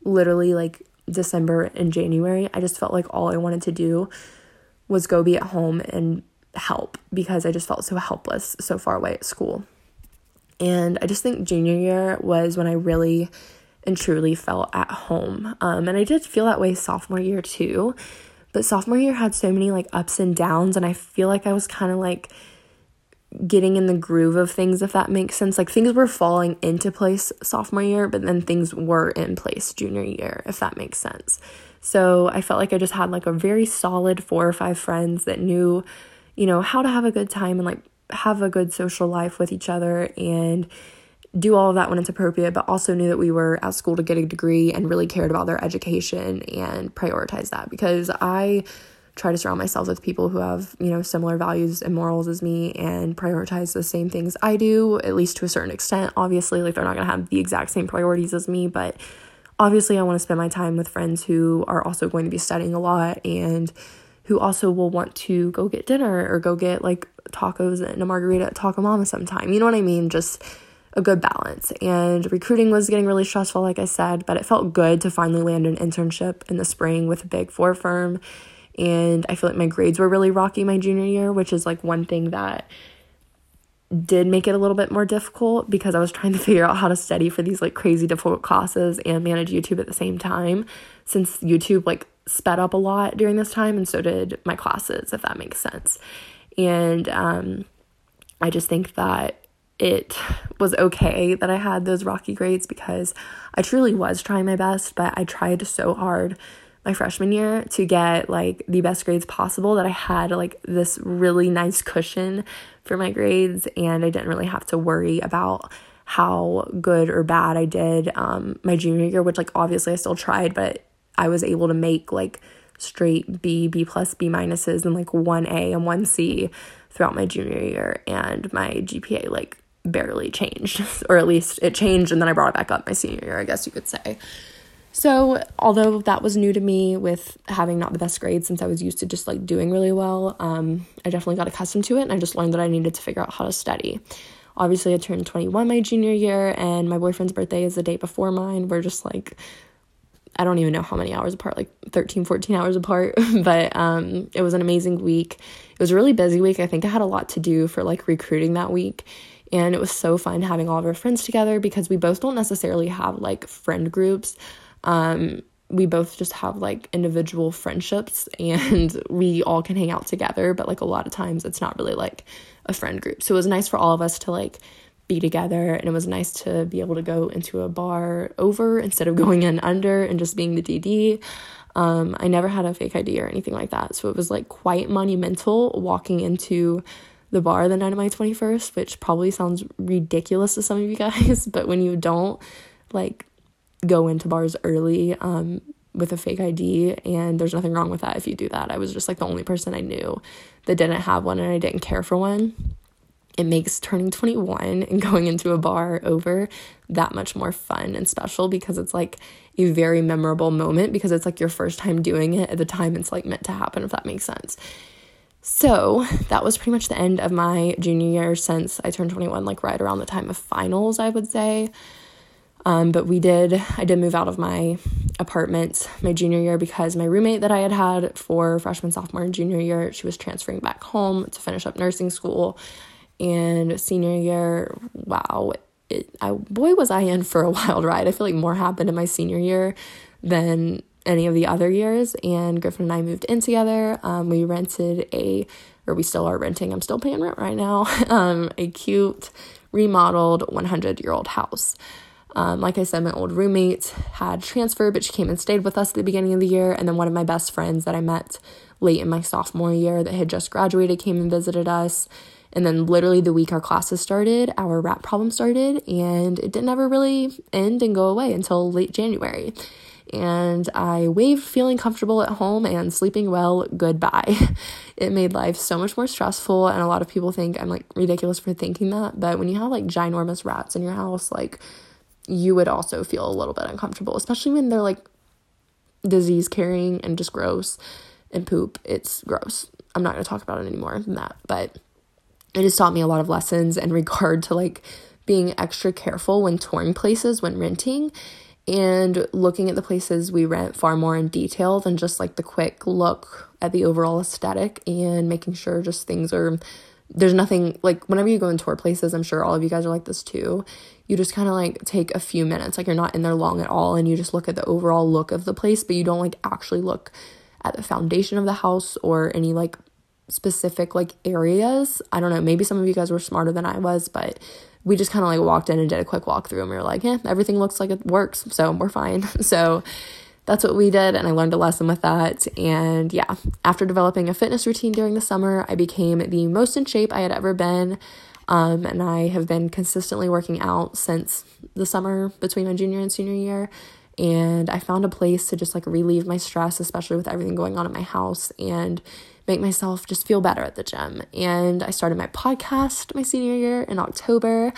literally like December and January, I just felt like all I wanted to do was go be at home and help because I just felt so helpless so far away at school. And I just think junior year was when I really and truly felt at home. Um, and I did feel that way sophomore year too. But sophomore year had so many like ups and downs, and I feel like I was kind of like getting in the groove of things, if that makes sense. Like things were falling into place sophomore year, but then things were in place junior year, if that makes sense. So I felt like I just had like a very solid four or five friends that knew, you know, how to have a good time and like have a good social life with each other and do all of that when it's appropriate, but also knew that we were at school to get a degree and really cared about their education and prioritize that because I try to surround myself with people who have, you know, similar values and morals as me and prioritize the same things I do, at least to a certain extent. Obviously, like they're not going to have the exact same priorities as me, but obviously I want to spend my time with friends who are also going to be studying a lot and who also will want to go get dinner or go get like tacos and a margarita at Taco Mama sometime. You know what I mean? Just a good balance. And recruiting was getting really stressful, like I said, but it felt good to finally land an internship in the spring with a big four firm. And I feel like my grades were really rocky my junior year, which is like one thing that did make it a little bit more difficult because I was trying to figure out how to study for these like crazy difficult classes and manage YouTube at the same time since YouTube like sped up a lot during this time and so did my classes if that makes sense. And um I just think that it was okay that I had those rocky grades because I truly was trying my best, but I tried so hard my freshman year to get like the best grades possible that I had like this really nice cushion for my grades and I didn't really have to worry about how good or bad I did um my junior year which like obviously I still tried but I was able to make like straight B, B plus, B minuses and like one A and one C throughout my junior year and my GPA like barely changed, or at least it changed and then I brought it back up my senior year, I guess you could say. So, although that was new to me with having not the best grades since I was used to just like doing really well, um, I definitely got accustomed to it and I just learned that I needed to figure out how to study. Obviously, I turned 21 my junior year and my boyfriend's birthday is the day before mine. We're just like, I don't even know how many hours apart, like 13, 14 hours apart, but um, it was an amazing week. It was a really busy week. I think I had a lot to do for like recruiting that week and it was so fun having all of our friends together because we both don't necessarily have like friend groups. Um, we both just have like individual friendships and we all can hang out together, but like a lot of times it's not really like a friend group. So it was nice for all of us to like be together and it was nice to be able to go into a bar over instead of going in under and just being the DD. Um, I never had a fake ID or anything like that. So it was like quite monumental walking into the bar the night of my 21st, which probably sounds ridiculous to some of you guys, but when you don't like go into bars early um, with a fake ID, and there's nothing wrong with that if you do that. I was just like the only person I knew that didn't have one and I didn't care for one. it makes turning 21 and going into a bar over that much more fun and special because it's like a very memorable moment because it's like your first time doing it at the time it's like meant to happen if that makes sense. So, that was pretty much the end of my junior year since I turned 21 like right around the time of finals, I would say. Um, but we did, I did move out of my apartment my junior year because my roommate that I had had for freshman, sophomore, and junior year, she was transferring back home to finish up nursing school. And senior year, wow, it, I, boy, was I in for a wild ride. I feel like more happened in my senior year than any of the other years. And Griffin and I moved in together. Um, we rented a, or we still are renting, I'm still paying rent right now, um, a cute, remodeled 100 year old house. Um, like I said, my old roommate had transferred, but she came and stayed with us at the beginning of the year. And then one of my best friends that I met late in my sophomore year that had just graduated came and visited us. And then, literally, the week our classes started, our rap problem started, and it didn't ever really end and go away until late January. And I waved feeling comfortable at home and sleeping well goodbye. it made life so much more stressful, and a lot of people think I'm like ridiculous for thinking that. But when you have like ginormous rats in your house, like you would also feel a little bit uncomfortable, especially when they're like disease carrying and just gross and poop. It's gross. I'm not going to talk about it anymore than that, but it has taught me a lot of lessons in regard to like being extra careful when touring places when renting and looking at the places we rent far more in detail than just like the quick look at the overall aesthetic and making sure just things are there's nothing like whenever you go and tour places i'm sure all of you guys are like this too you just kind of like take a few minutes like you're not in there long at all and you just look at the overall look of the place but you don't like actually look at the foundation of the house or any like specific like areas. I don't know, maybe some of you guys were smarter than I was, but we just kind of like walked in and did a quick walkthrough and we were like, yeah, everything looks like it works, so we're fine. so that's what we did, and I learned a lesson with that. And yeah, after developing a fitness routine during the summer, I became the most in shape I had ever been. Um, and I have been consistently working out since the summer between my junior and senior year. And I found a place to just like relieve my stress, especially with everything going on at my house. And make myself just feel better at the gym. And I started my podcast my senior year in October.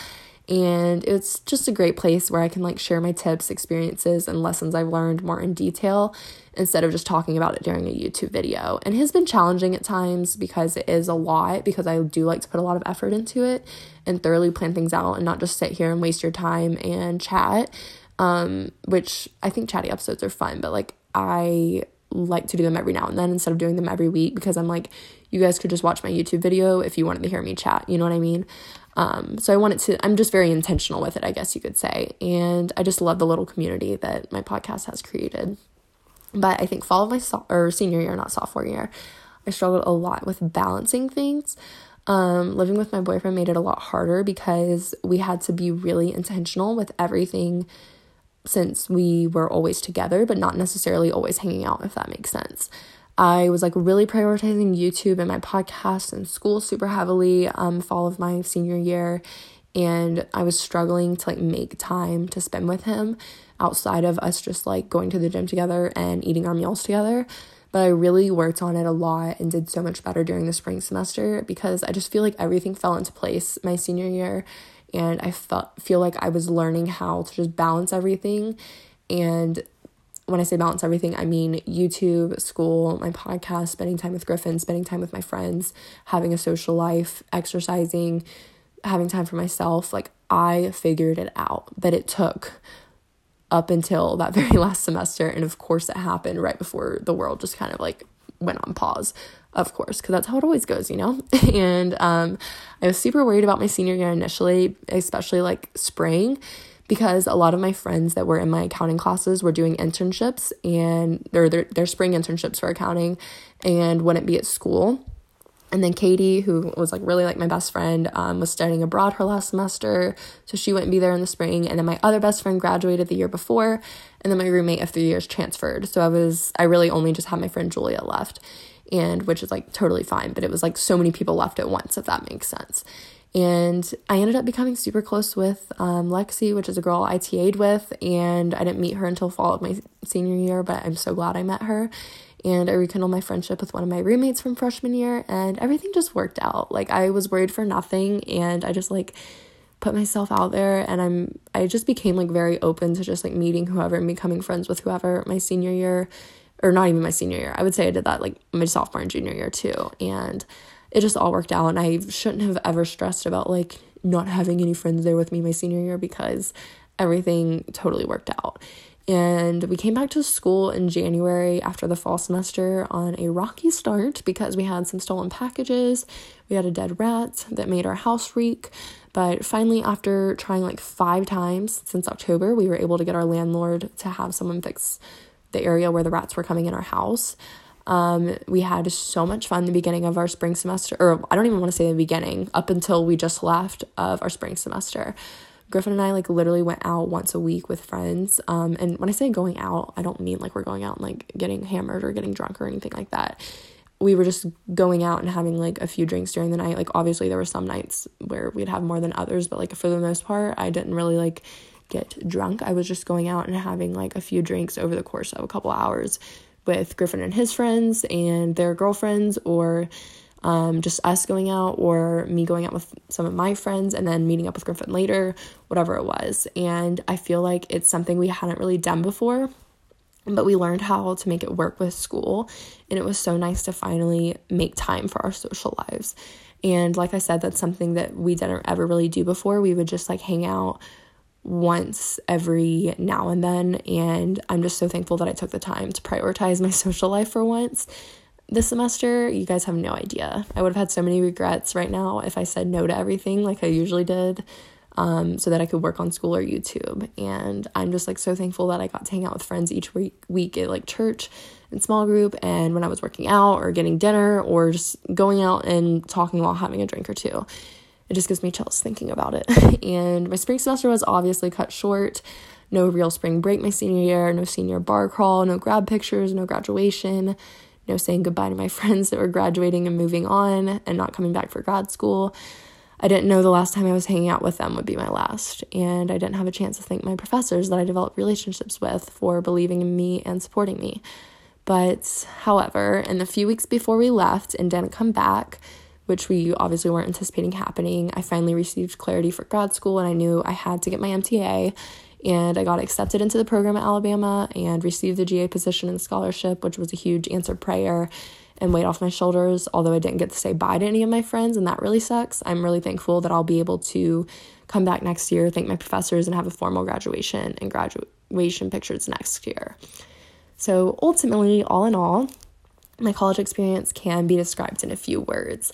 And it's just a great place where I can like share my tips, experiences, and lessons I've learned more in detail instead of just talking about it during a YouTube video. And it has been challenging at times because it is a lot, because I do like to put a lot of effort into it and thoroughly plan things out and not just sit here and waste your time and chat. Um, which I think chatty episodes are fun, but like I like to do them every now and then instead of doing them every week because I'm like, you guys could just watch my YouTube video if you wanted to hear me chat. You know what I mean? Um, so I wanted to, I'm just very intentional with it, I guess you could say. And I just love the little community that my podcast has created. But I think fall of my so- or senior year, not sophomore year, I struggled a lot with balancing things. Um, living with my boyfriend made it a lot harder because we had to be really intentional with everything since we were always together, but not necessarily always hanging out, if that makes sense. I was like really prioritizing YouTube and my podcast and school super heavily um, fall of my senior year. And I was struggling to like make time to spend with him outside of us just like going to the gym together and eating our meals together. But I really worked on it a lot and did so much better during the spring semester because I just feel like everything fell into place my senior year and I felt feel like I was learning how to just balance everything and when I say balance everything, I mean YouTube, school, my podcast, spending time with Griffin, spending time with my friends, having a social life, exercising, having time for myself. Like I figured it out, but it took up until that very last semester. And of course, it happened right before the world just kind of like went on pause of course, because that's how it always goes, you know? and um, I was super worried about my senior year initially, especially like spring, because a lot of my friends that were in my accounting classes were doing internships and they're their, their spring internships for accounting and wouldn't be at school. And then Katie, who was like really like my best friend, um, was studying abroad her last semester, so she wouldn't be there in the spring. And then my other best friend graduated the year before, and then my roommate of three years transferred. So I was I really only just had my friend Julia left and which is like totally fine, but it was like so many people left at once, if that makes sense. And I ended up becoming super close with um, Lexi, which is a girl I TA'd with, and I didn't meet her until fall of my senior year, but I'm so glad I met her. and I rekindled my friendship with one of my roommates from freshman year, and everything just worked out. Like, I was worried for nothing, and I just like put myself out there, and I'm I just became like very open to just like meeting whoever and becoming friends with whoever my senior year, or not even my senior year. I would say I did that like my sophomore and junior year too, and it just all worked out, and I shouldn't have ever stressed about like not having any friends there with me my senior year because everything totally worked out. And we came back to school in January after the fall semester on a rocky start because we had some stolen packages. We had a dead rat that made our house reek. But finally, after trying like five times since October, we were able to get our landlord to have someone fix the area where the rats were coming in our house. Um, we had so much fun the beginning of our spring semester, or I don't even want to say the beginning, up until we just left of our spring semester. Griffin and I like literally went out once a week with friends. Um, and when I say going out, I don't mean like we're going out and like getting hammered or getting drunk or anything like that. We were just going out and having like a few drinks during the night. Like obviously there were some nights where we'd have more than others, but like for the most part, I didn't really like get drunk. I was just going out and having like a few drinks over the course of a couple hours with Griffin and his friends and their girlfriends or um, just us going out or me going out with some of my friends and then meeting up with Griffin later, whatever it was. And I feel like it's something we hadn't really done before, but we learned how to make it work with school. And it was so nice to finally make time for our social lives. And like I said, that's something that we didn't ever really do before. We would just like hang out once every now and then. And I'm just so thankful that I took the time to prioritize my social life for once this semester, you guys have no idea. I would have had so many regrets right now if I said no to everything like I usually did, um, so that I could work on school or YouTube. And I'm just like so thankful that I got to hang out with friends each week, week at like church and small group, and when I was working out or getting dinner or just going out and talking while having a drink or two. It just gives me chills thinking about it. and my spring semester was obviously cut short. No real spring break my senior year, no senior bar crawl, no grad pictures, no graduation no saying goodbye to my friends that were graduating and moving on and not coming back for grad school. I didn't know the last time I was hanging out with them would be my last, and I didn't have a chance to thank my professors that I developed relationships with for believing in me and supporting me. But, however, in the few weeks before we left and didn't come back, which we obviously weren't anticipating happening, I finally received clarity for grad school and I knew I had to get my MTA and I got accepted into the program at Alabama and received the GA position and scholarship, which was a huge answered prayer and weight off my shoulders. Although I didn't get to say bye to any of my friends, and that really sucks. I'm really thankful that I'll be able to come back next year, thank my professors, and have a formal graduation and graduation pictures next year. So, ultimately, all in all, my college experience can be described in a few words,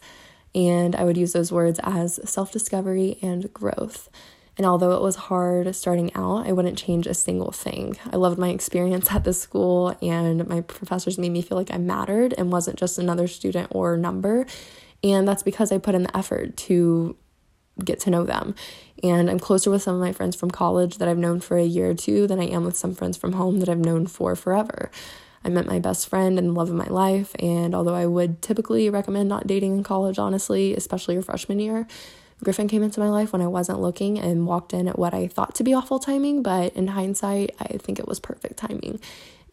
and I would use those words as self discovery and growth. And although it was hard starting out, I wouldn't change a single thing. I loved my experience at the school, and my professors made me feel like I mattered and wasn't just another student or number. And that's because I put in the effort to get to know them. And I'm closer with some of my friends from college that I've known for a year or two than I am with some friends from home that I've known for forever. I met my best friend and the love of my life, and although I would typically recommend not dating in college, honestly, especially your freshman year, Griffin came into my life when I wasn't looking and walked in at what I thought to be awful timing, but in hindsight, I think it was perfect timing.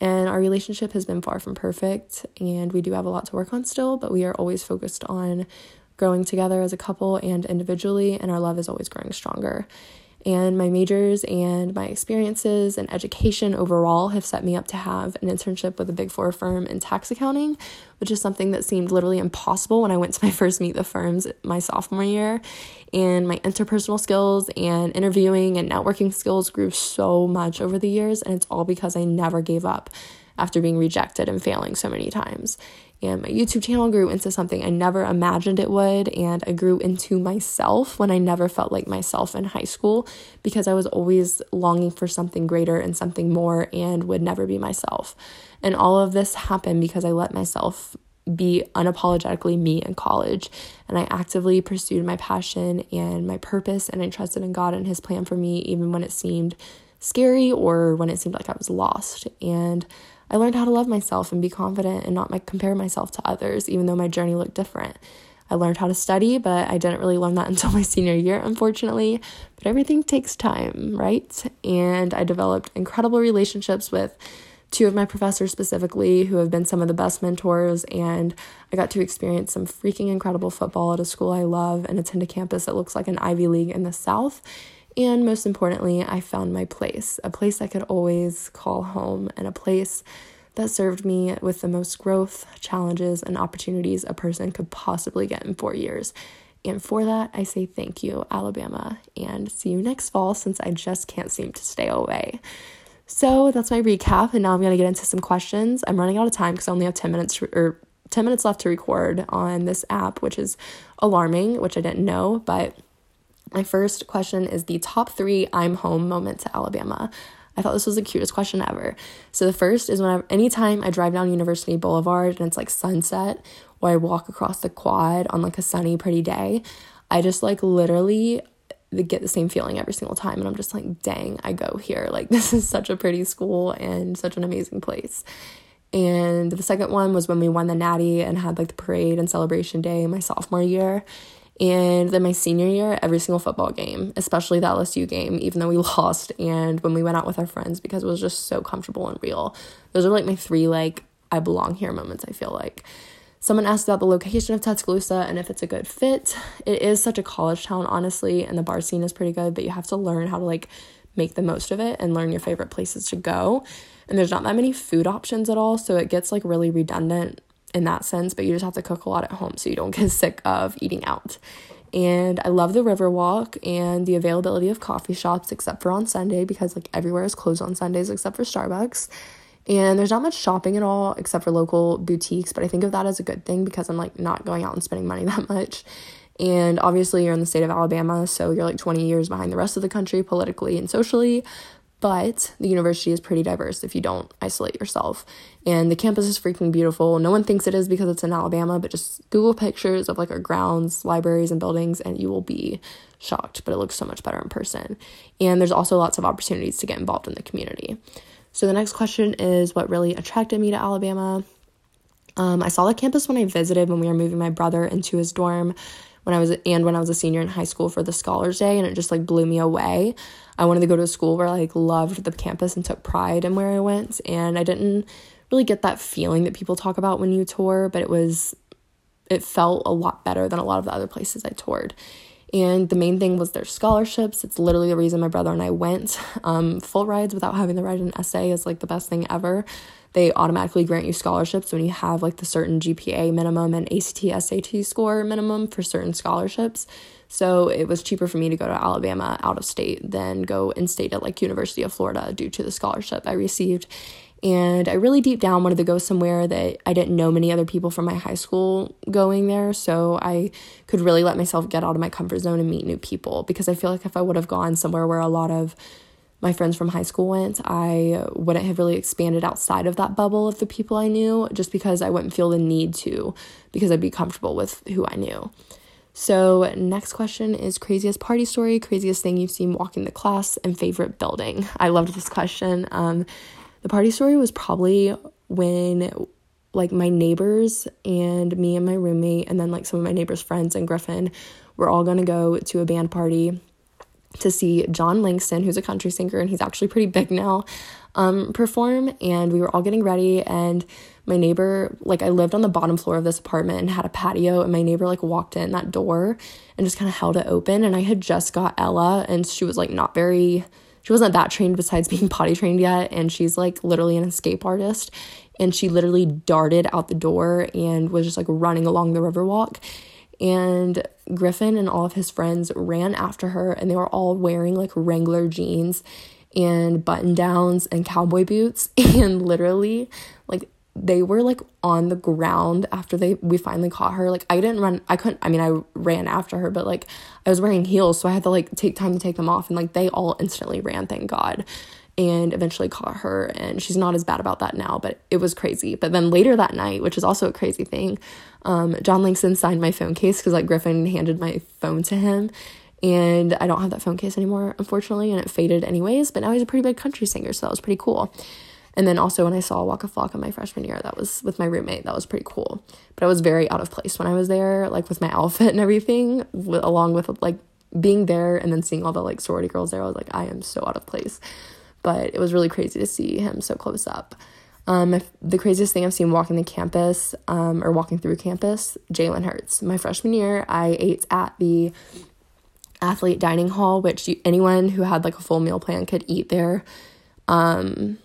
And our relationship has been far from perfect, and we do have a lot to work on still, but we are always focused on growing together as a couple and individually, and our love is always growing stronger. And my majors and my experiences and education overall have set me up to have an internship with a big four firm in tax accounting, which is something that seemed literally impossible when I went to my first meet the firms my sophomore year. And my interpersonal skills and interviewing and networking skills grew so much over the years, and it's all because I never gave up after being rejected and failing so many times Um, and my YouTube channel grew into something I never imagined it would. And I grew into myself when I never felt like myself in high school because I was always longing for something greater and something more and would never be myself. And all of this happened because I let myself be unapologetically me in college. And I actively pursued my passion and my purpose. And I trusted in God and His plan for me, even when it seemed scary or when it seemed like I was lost. And I learned how to love myself and be confident and not my, compare myself to others, even though my journey looked different. I learned how to study, but I didn't really learn that until my senior year, unfortunately. But everything takes time, right? And I developed incredible relationships with two of my professors specifically who have been some of the best mentors and I got to experience some freaking incredible football at a school I love and attend a campus that looks like an Ivy League in the South. And most importantly, I found my place, a place I could always call home and a place that served me with the most growth, challenges, and opportunities a person could possibly get in 4 years. And for that, I say thank you, Alabama, and see you next fall since I just can't seem to stay away. So that's my recap, and now I'm gonna get into some questions. I'm running out of time because I only have 10 minutes to, or 10 minutes left to record on this app, which is alarming, which I didn't know. But my first question is the top three I'm home moment to Alabama. I thought this was the cutest question ever. So the first is whenever anytime I drive down University Boulevard and it's like sunset, or I walk across the quad on like a sunny, pretty day, I just like literally get the same feeling every single time. And I'm just like, dang, I go here. Like, this is such a pretty school and such an amazing place. And the second one was when we won the Natty and had like the parade and celebration day my sophomore year. And then my senior year, every single football game, especially the LSU game, even though we lost, and when we went out with our friends because it was just so comfortable and real. Those are like my three, like, I belong here moments, I feel like. Someone asked about the location of Tuscaloosa and if it's a good fit. It is such a college town, honestly, and the bar scene is pretty good, but you have to learn how to like make the most of it and learn your favorite places to go. And there's not that many food options at all, so it gets like really redundant in that sense, but you just have to cook a lot at home so you don't get sick of eating out. And I love the Riverwalk and the availability of coffee shops except for on Sunday because like everywhere is closed on Sundays except for Starbucks. And there's not much shopping at all except for local boutiques, but I think of that as a good thing because I'm like not going out and spending money that much. And obviously, you're in the state of Alabama, so you're like 20 years behind the rest of the country politically and socially. But the university is pretty diverse if you don't isolate yourself. And the campus is freaking beautiful. No one thinks it is because it's in Alabama, but just Google pictures of like our grounds, libraries, and buildings, and you will be shocked. But it looks so much better in person. And there's also lots of opportunities to get involved in the community. So the next question is what really attracted me to Alabama. Um, I saw the campus when I visited when we were moving my brother into his dorm when I was and when I was a senior in high school for the Scholars Day, and it just like blew me away. I wanted to go to a school where I like loved the campus and took pride in where I went, and I didn't really get that feeling that people talk about when you tour, but it was it felt a lot better than a lot of the other places I toured. And the main thing was their scholarships. It's literally the reason my brother and I went. Um, full rides without having to write an essay is like the best thing ever. They automatically grant you scholarships when you have like the certain GPA minimum and ACT SAT score minimum for certain scholarships. So it was cheaper for me to go to Alabama out of state than go in state at like University of Florida due to the scholarship I received. And I really deep down wanted to go somewhere that I didn't know many other people from my high school going there. So I could really let myself get out of my comfort zone and meet new people. Because I feel like if I would have gone somewhere where a lot of my friends from high school went, I wouldn't have really expanded outside of that bubble of the people I knew just because I wouldn't feel the need to, because I'd be comfortable with who I knew. So, next question is craziest party story, craziest thing you've seen walking the class, and favorite building. I loved this question. Um, the party story was probably when like my neighbors and me and my roommate and then like some of my neighbors' friends and Griffin were all gonna go to a band party to see Jon Langston, who's a country singer and he's actually pretty big now, um, perform. And we were all getting ready, and my neighbor, like, I lived on the bottom floor of this apartment and had a patio, and my neighbor, like, walked in that door and just kind of held it open. And I had just got Ella, and she was, like, not very she wasn't that trained besides being potty trained yet and she's like literally an escape artist and she literally darted out the door and was just like running along the riverwalk and Griffin and all of his friends ran after her and they were all wearing like Wrangler jeans and button downs and cowboy boots. And literally like they were like on the ground after they we finally caught her. Like i didn't run i couldn't i mean i ran after her but like i was wearing heels so i had to like take time to take them off. And like they all instantly ran thank god and eventually caught her. And she's not as bad about that now but it was crazy. But then later that night which is also a crazy thing um, jon langston signed my phone case because like griffin handed my phone to him and i don't have that phone case anymore unfortunately and it faded anyways but now he's a pretty big country singer so that was pretty cool and then also when I saw Waka Flocka my freshman year, that was with my roommate. That was pretty cool. But I was very out of place when I was there, like with my outfit and everything, along with like being there and then seeing all the like sorority girls there. I was like, I am so out of place. but it was really crazy to see him so close up. Um, the craziest thing I've seen walking the campus um, or walking through campus, Jalen Hurts. My freshman year, I ate at the athlete dining hall, which you, anyone who had like a full meal plan could eat there um,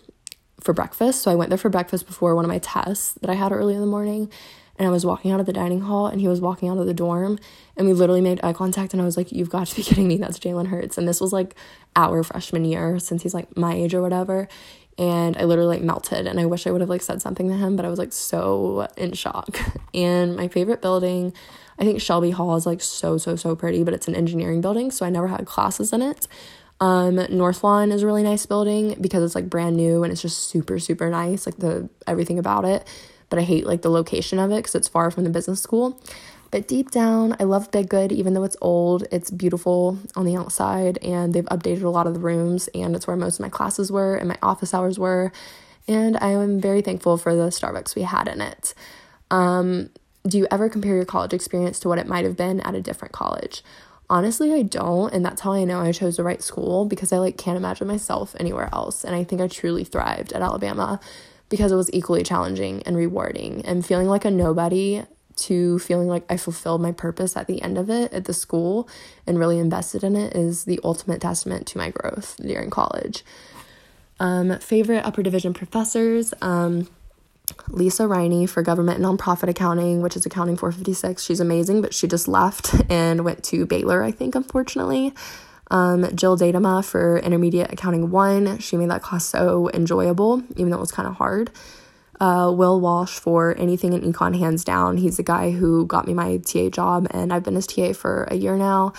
for breakfast. So I went there for breakfast before one of my tests that I had early in the morning. And I was walking out of the dining hall and he was walking out of the dorm. And we literally made eye contact. And I was like, You've got to be kidding me. That's Jalen Hurts. And this was like our freshman year since he's like my age or whatever. And I literally like melted. And I wish I would have like said something to him, but I was like so in shock. And my favorite building, I think Shelby Hall is like so, so, so pretty, but it's an engineering building. So I never had classes in it. Um, North Lawn is a really nice building because it's like brand new and it's just super, super nice, like the everything about it. But I hate like the location of it because it's far from the business school. But deep down, I love Bidgood, even though it's old. It's beautiful on the outside, and they've updated a lot of the rooms, and it's where most of my classes were and my office hours were. And I am very thankful for the Starbucks we had in it. Um, do you ever compare your college experience to what it might have been at a different college? Honestly, I don't, and that's how I know I chose the right school because I like can't imagine myself anywhere else, and I think I truly thrived at Alabama because it was equally challenging and rewarding. And feeling like a nobody to feeling like I fulfilled my purpose at the end of it at the school and really invested in it is the ultimate testament to my growth during college. Um, favorite upper division professors. Um, Lisa Riney for government and nonprofit accounting, which is accounting 456. She's amazing, but she just left and went to Baylor, I think, unfortunately. Um, Jill Datema for intermediate accounting one. She made that class so enjoyable, even though it was kind of hard. Uh, Will Walsh for anything in econ, hands down. He's the guy who got me my TA job, and I've been his TA for a year now.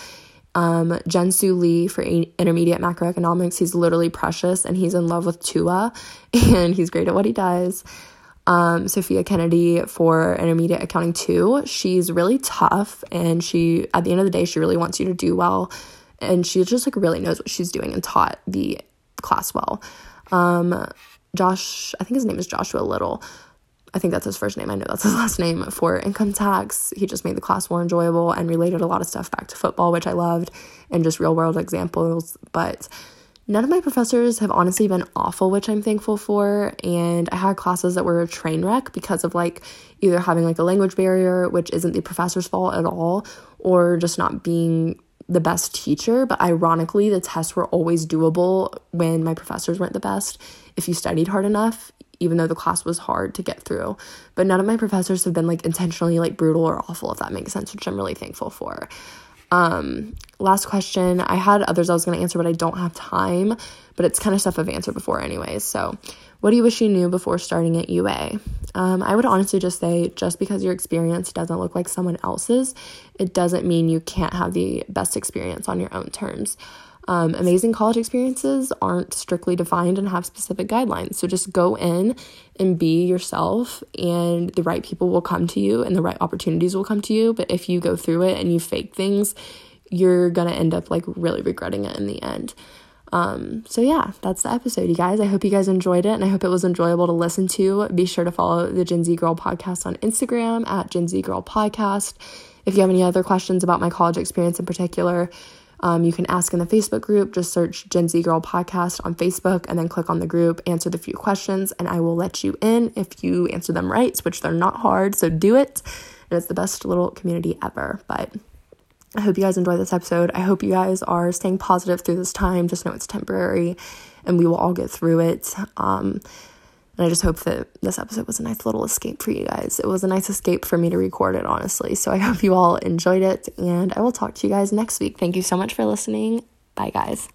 Um, Junsoo Lee for intermediate macroeconomics. He's literally precious, and he's in love with Tua, and he's great at what he does um, Sophia Kennedy for intermediate accounting two. She's really tough and she, at the end of the day, she really wants you to do well. And she just like really knows what she's doing and taught the class well. Um, Josh, I think his name is Joshua Little. I think that's his first name. I know that's his last name for income tax. He just made the class more enjoyable and related a lot of stuff back to football, which I loved, and just real world examples. But None of my professors have honestly been awful, which I'm thankful for. And I had classes that were a train wreck because of like either having like a language barrier, which isn't the professor's fault at all, or just not being the best teacher. But ironically, the tests were always doable when my professors weren't the best if you studied hard enough, even though the class was hard to get through. But none of my professors have been like intentionally like brutal or awful, if that makes sense, which I'm really thankful for. Um, last question. I had others I was going to answer, but I don't have time. But it's kind of stuff I've answered before, anyways. So, what do you wish you knew before starting at UA? Um, I would honestly just say just because your experience doesn't look like someone else's, it doesn't mean you can't have the best experience on your own terms. Um, amazing college experiences aren't strictly defined and have specific guidelines. So just go in and be yourself, and the right people will come to you and the right opportunities will come to you. But if you go through it and you fake things, you're gonna end up like really regretting it in the end. Um, so yeah, that's the episode, you guys. I hope you guys enjoyed it and I hope it was enjoyable to listen to. Be sure to follow the Gen Z Girl podcast on Instagram at Gen Z Girl Podcast. If you have any other questions about my college experience in particular, um, you can ask in the Facebook group. Just search Gen Z Girl Podcast on Facebook and then click on the group, answer the few questions, and I will let you in if you answer them right, which they're not hard. So do it. And it's the best little community ever. But I hope you guys enjoy this episode. I hope you guys are staying positive through this time. Just know it's temporary and we will all get through it. Um, and I just hope that this episode was a nice little escape for you guys. It was a nice escape for me to record it, honestly. So I hope you all enjoyed it, and I will talk to you guys next week. Thank you so much for listening. Bye, guys.